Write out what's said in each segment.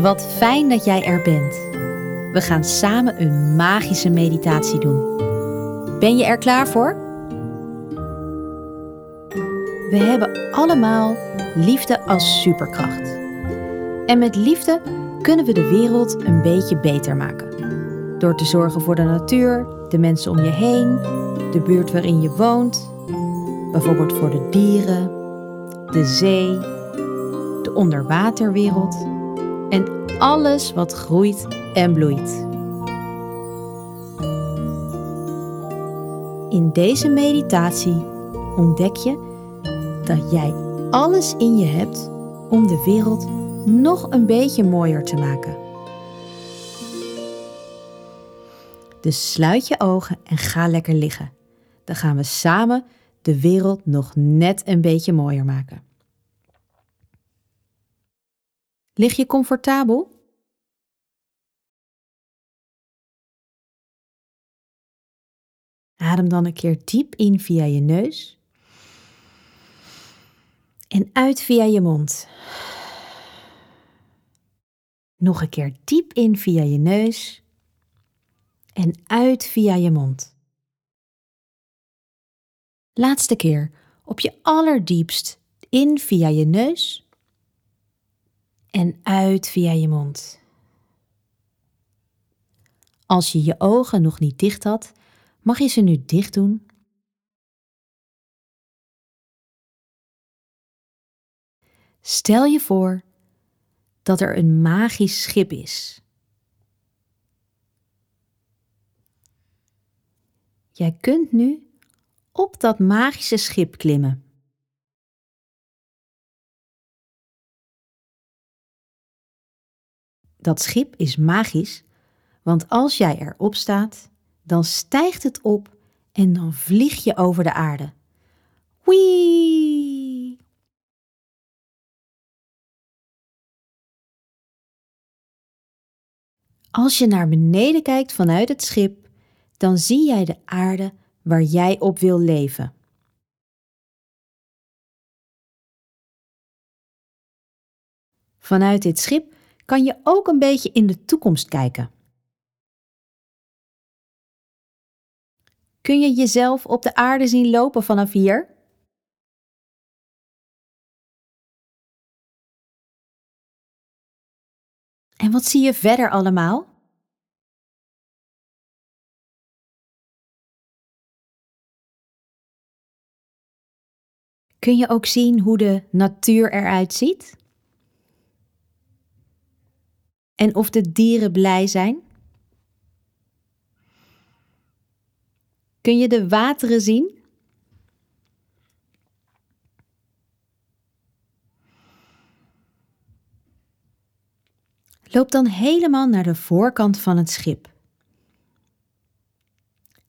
Wat fijn dat jij er bent. We gaan samen een magische meditatie doen. Ben je er klaar voor? We hebben allemaal liefde als superkracht. En met liefde kunnen we de wereld een beetje beter maken. Door te zorgen voor de natuur, de mensen om je heen, de buurt waarin je woont, bijvoorbeeld voor de dieren, de zee, de onderwaterwereld en alles wat groeit en bloeit. In deze meditatie ontdek je dat jij alles in je hebt om de wereld nog een beetje mooier te maken. Dus sluit je ogen en ga lekker liggen. Dan gaan we samen de wereld nog net een beetje mooier maken. Lig je comfortabel? Adem dan een keer diep in via je neus en uit via je mond. Nog een keer diep in via je neus en uit via je mond. Laatste keer op je allerdiepst in via je neus en uit via je mond. Als je je ogen nog niet dicht had, mag je ze nu dicht doen. Stel je voor dat er een magisch schip is. Jij kunt nu op dat magische schip klimmen. Dat schip is magisch, want als jij erop staat, dan stijgt het op en dan vlieg je over de aarde. Wee! Als je naar beneden kijkt vanuit het schip, dan zie jij de aarde waar jij op wil leven. Vanuit dit schip kan je ook een beetje in de toekomst kijken. Kun je jezelf op de aarde zien lopen vanaf hier? En wat zie je verder allemaal? Kun je ook zien hoe de natuur eruit ziet? En of de dieren blij zijn? Kun je de wateren zien? Loop dan helemaal naar de voorkant van het schip.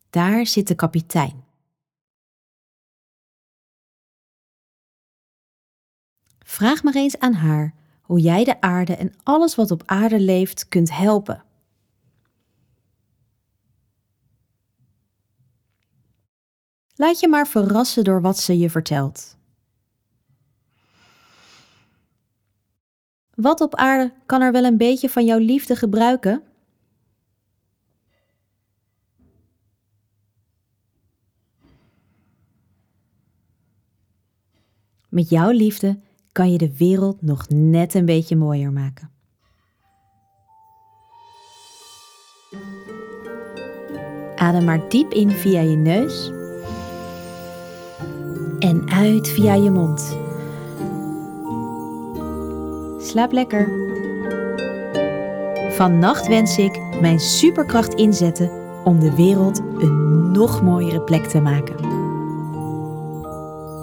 Daar zit de kapitein. Vraag maar eens aan haar hoe jij de aarde en alles wat op aarde leeft kunt helpen. Laat je maar verrassen door wat ze je vertelt. Wat op aarde kan er wel een beetje van jouw liefde gebruiken? Met jouw liefde kan je de wereld nog net een beetje mooier maken. Adem maar diep in via je neus en uit via je mond. Slaap lekker. Vannacht wens ik mijn superkracht inzetten om de wereld een nog mooiere plek te maken.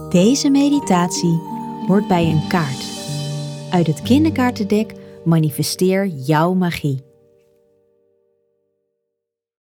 Deze meditatie hoort bij een kaart. Uit het kinderkaartendek manifesteer jouw magie.